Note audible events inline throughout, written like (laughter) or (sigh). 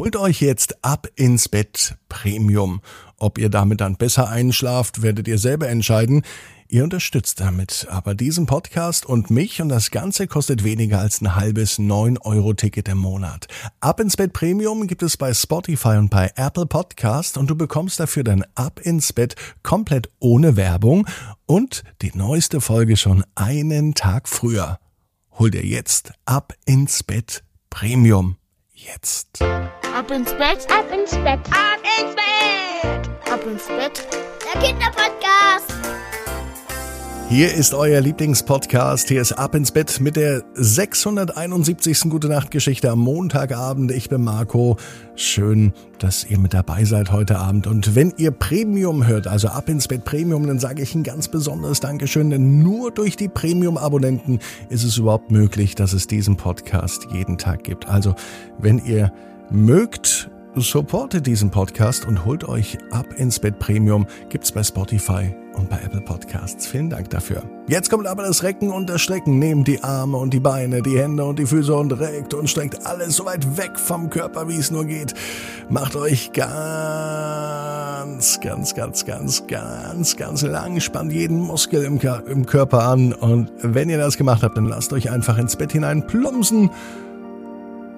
Holt euch jetzt ab ins Bett Premium. Ob ihr damit dann besser einschlaft, werdet ihr selber entscheiden. Ihr unterstützt damit aber diesen Podcast und mich und das Ganze kostet weniger als ein halbes 9-Euro-Ticket im Monat. Ab ins Bett Premium gibt es bei Spotify und bei Apple Podcast und du bekommst dafür dein Ab ins Bett komplett ohne Werbung und die neueste Folge schon einen Tag früher. Hol dir jetzt Ab ins Bett Premium. Jetzt. Ab ins Bett, ab ins Bett, ab ins Bett, ab ins Bett. Der Kinderpodcast. Hier ist euer Lieblingspodcast. Hier ist Ab ins Bett mit der 671. Gute Nacht Geschichte am Montagabend. Ich bin Marco. Schön, dass ihr mit dabei seid heute Abend. Und wenn ihr Premium hört, also Ab ins Bett Premium, dann sage ich ein ganz besonderes Dankeschön. Denn nur durch die Premium-Abonnenten ist es überhaupt möglich, dass es diesen Podcast jeden Tag gibt. Also, wenn ihr mögt, supportet diesen Podcast und holt euch Ab ins Bett Premium. Gibt's bei Spotify und bei Apple Podcasts. Vielen Dank dafür. Jetzt kommt aber das Recken und das Strecken. Nehmt die Arme und die Beine, die Hände und die Füße und reckt und streckt alles so weit weg vom Körper, wie es nur geht. Macht euch ganz, ganz, ganz, ganz, ganz, ganz lang. Spannt jeden Muskel im, im Körper an. Und wenn ihr das gemacht habt, dann lasst euch einfach ins Bett hinein plumpsen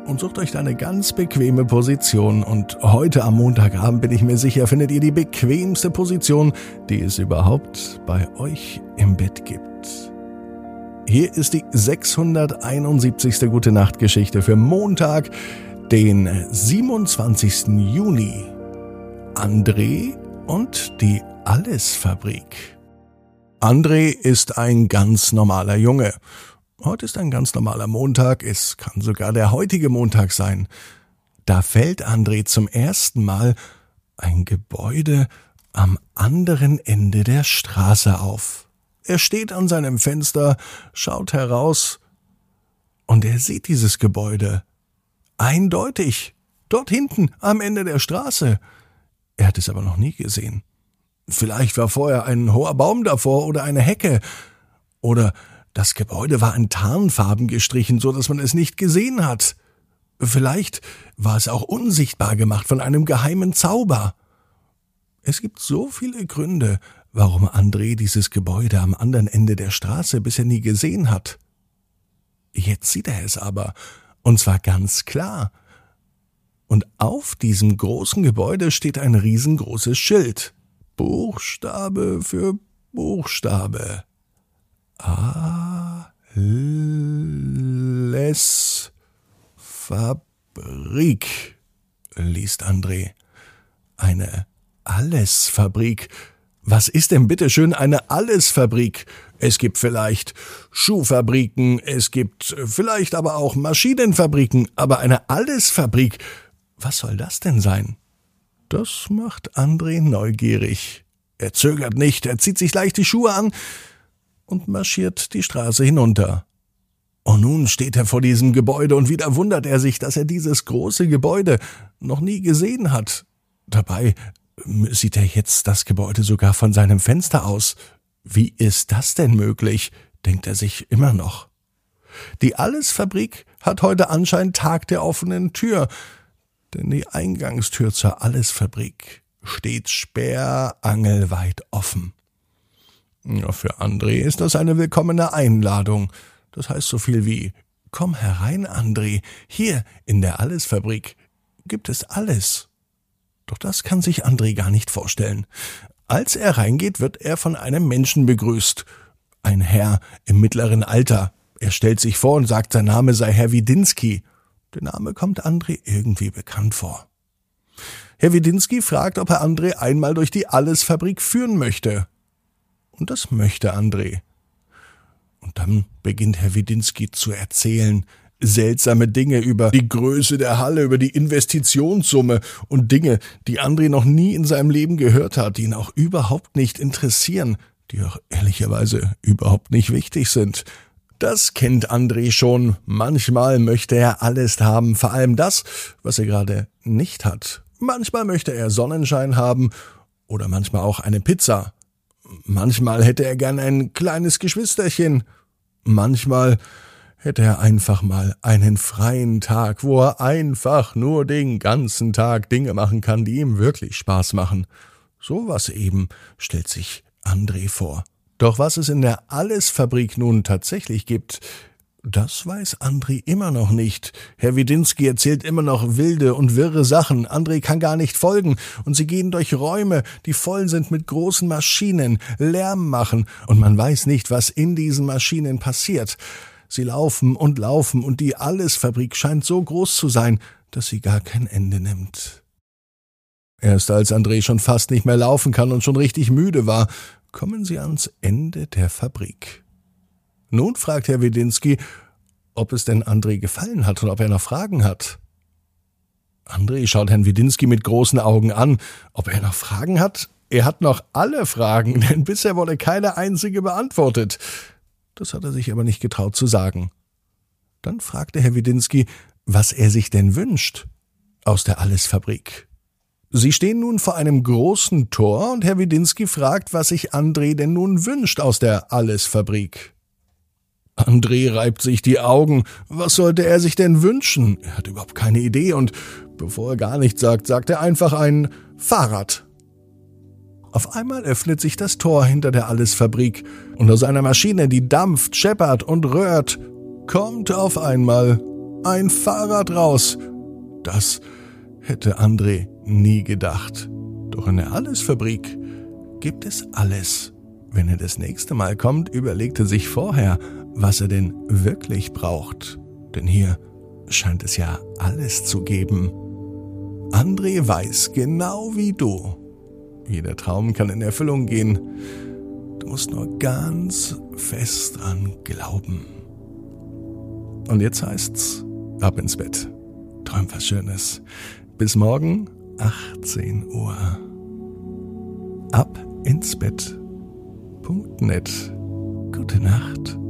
und sucht euch da eine ganz bequeme Position. Und heute am Montagabend bin ich mir sicher, findet ihr die bequemste Position, die es überhaupt bei euch im Bett gibt. Hier ist die 671. Gute Nacht Geschichte für Montag, den 27. Juni. André und die Allesfabrik. André ist ein ganz normaler Junge. Heute ist ein ganz normaler Montag, es kann sogar der heutige Montag sein. Da fällt André zum ersten Mal ein Gebäude am anderen Ende der Straße auf. Er steht an seinem Fenster, schaut heraus, und er sieht dieses Gebäude. Eindeutig, dort hinten am Ende der Straße. Er hat es aber noch nie gesehen. Vielleicht war vorher ein hoher Baum davor oder eine Hecke, oder das Gebäude war in Tarnfarben gestrichen, so dass man es nicht gesehen hat. Vielleicht war es auch unsichtbar gemacht von einem geheimen Zauber. Es gibt so viele Gründe, warum André dieses Gebäude am anderen Ende der Straße bisher nie gesehen hat. Jetzt sieht er es aber, und zwar ganz klar. Und auf diesem großen Gebäude steht ein riesengroßes Schild. Buchstabe für Buchstabe. Alles Fabrik, liest André. Eine Allesfabrik. Was ist denn bitte schön eine Allesfabrik? Es gibt vielleicht Schuhfabriken, es gibt vielleicht aber auch Maschinenfabriken, aber eine Allesfabrik, was soll das denn sein? Das macht André neugierig. Er zögert nicht, er zieht sich leicht die Schuhe an, und marschiert die Straße hinunter. Und nun steht er vor diesem Gebäude und wieder wundert er sich, dass er dieses große Gebäude noch nie gesehen hat. Dabei sieht er jetzt das Gebäude sogar von seinem Fenster aus. Wie ist das denn möglich? denkt er sich immer noch. Die Allesfabrik hat heute anscheinend Tag der offenen Tür, denn die Eingangstür zur Allesfabrik steht sperrangelweit offen. Ja, für André ist das eine willkommene Einladung. Das heißt so viel wie Komm herein, André, hier in der Allesfabrik gibt es alles. Doch das kann sich André gar nicht vorstellen. Als er reingeht, wird er von einem Menschen begrüßt. Ein Herr im mittleren Alter. Er stellt sich vor und sagt, sein Name sei Herr Widinski. Der Name kommt André irgendwie bekannt vor. Herr Widinski fragt, ob er André einmal durch die Allesfabrik führen möchte. Und das möchte André. Und dann beginnt Herr Widinski zu erzählen, seltsame Dinge über die Größe der Halle, über die Investitionssumme und Dinge, die André noch nie in seinem Leben gehört hat, die ihn auch überhaupt nicht interessieren, die auch ehrlicherweise überhaupt nicht wichtig sind. Das kennt André schon. Manchmal möchte er alles haben, vor allem das, was er gerade nicht hat. Manchmal möchte er Sonnenschein haben oder manchmal auch eine Pizza. Manchmal hätte er gern ein kleines Geschwisterchen. Manchmal hätte er einfach mal einen freien Tag, wo er einfach nur den ganzen Tag Dinge machen kann, die ihm wirklich Spaß machen. So was eben stellt sich André vor. Doch was es in der Allesfabrik nun tatsächlich gibt, das weiß André immer noch nicht. Herr Widinski erzählt immer noch wilde und wirre Sachen. André kann gar nicht folgen. Und sie gehen durch Räume, die voll sind mit großen Maschinen, Lärm machen. Und man weiß nicht, was in diesen Maschinen passiert. Sie laufen und laufen und die Allesfabrik scheint so groß zu sein, dass sie gar kein Ende nimmt. Erst als André schon fast nicht mehr laufen kann und schon richtig müde war, kommen sie ans Ende der Fabrik. Nun fragt Herr Wedinski, ob es denn André gefallen hat und ob er noch Fragen hat. André schaut Herrn Wedinski mit großen Augen an. Ob er noch Fragen hat? Er hat noch alle Fragen, (laughs) denn bisher wurde keine einzige beantwortet. Das hat er sich aber nicht getraut zu sagen. Dann fragte Herr Wedinski, was er sich denn wünscht aus der Allesfabrik. Sie stehen nun vor einem großen Tor und Herr Widinski fragt, was sich André denn nun wünscht aus der Allesfabrik. André reibt sich die Augen. Was sollte er sich denn wünschen? Er hat überhaupt keine Idee und bevor er gar nichts sagt, sagt er einfach ein Fahrrad. Auf einmal öffnet sich das Tor hinter der Allesfabrik und aus einer Maschine, die dampft, scheppert und röhrt, kommt auf einmal ein Fahrrad raus. Das hätte André nie gedacht. Doch in der Allesfabrik gibt es alles. Wenn er das nächste Mal kommt, überlegt er sich vorher, was er denn wirklich braucht. Denn hier scheint es ja alles zu geben. André weiß genau wie du. Jeder Traum kann in Erfüllung gehen. Du musst nur ganz fest dran glauben. Und jetzt heißt's, ab ins Bett. Träum was Schönes. Bis morgen, 18 Uhr. Ab ins Bett. Punkt net. Gute Nacht.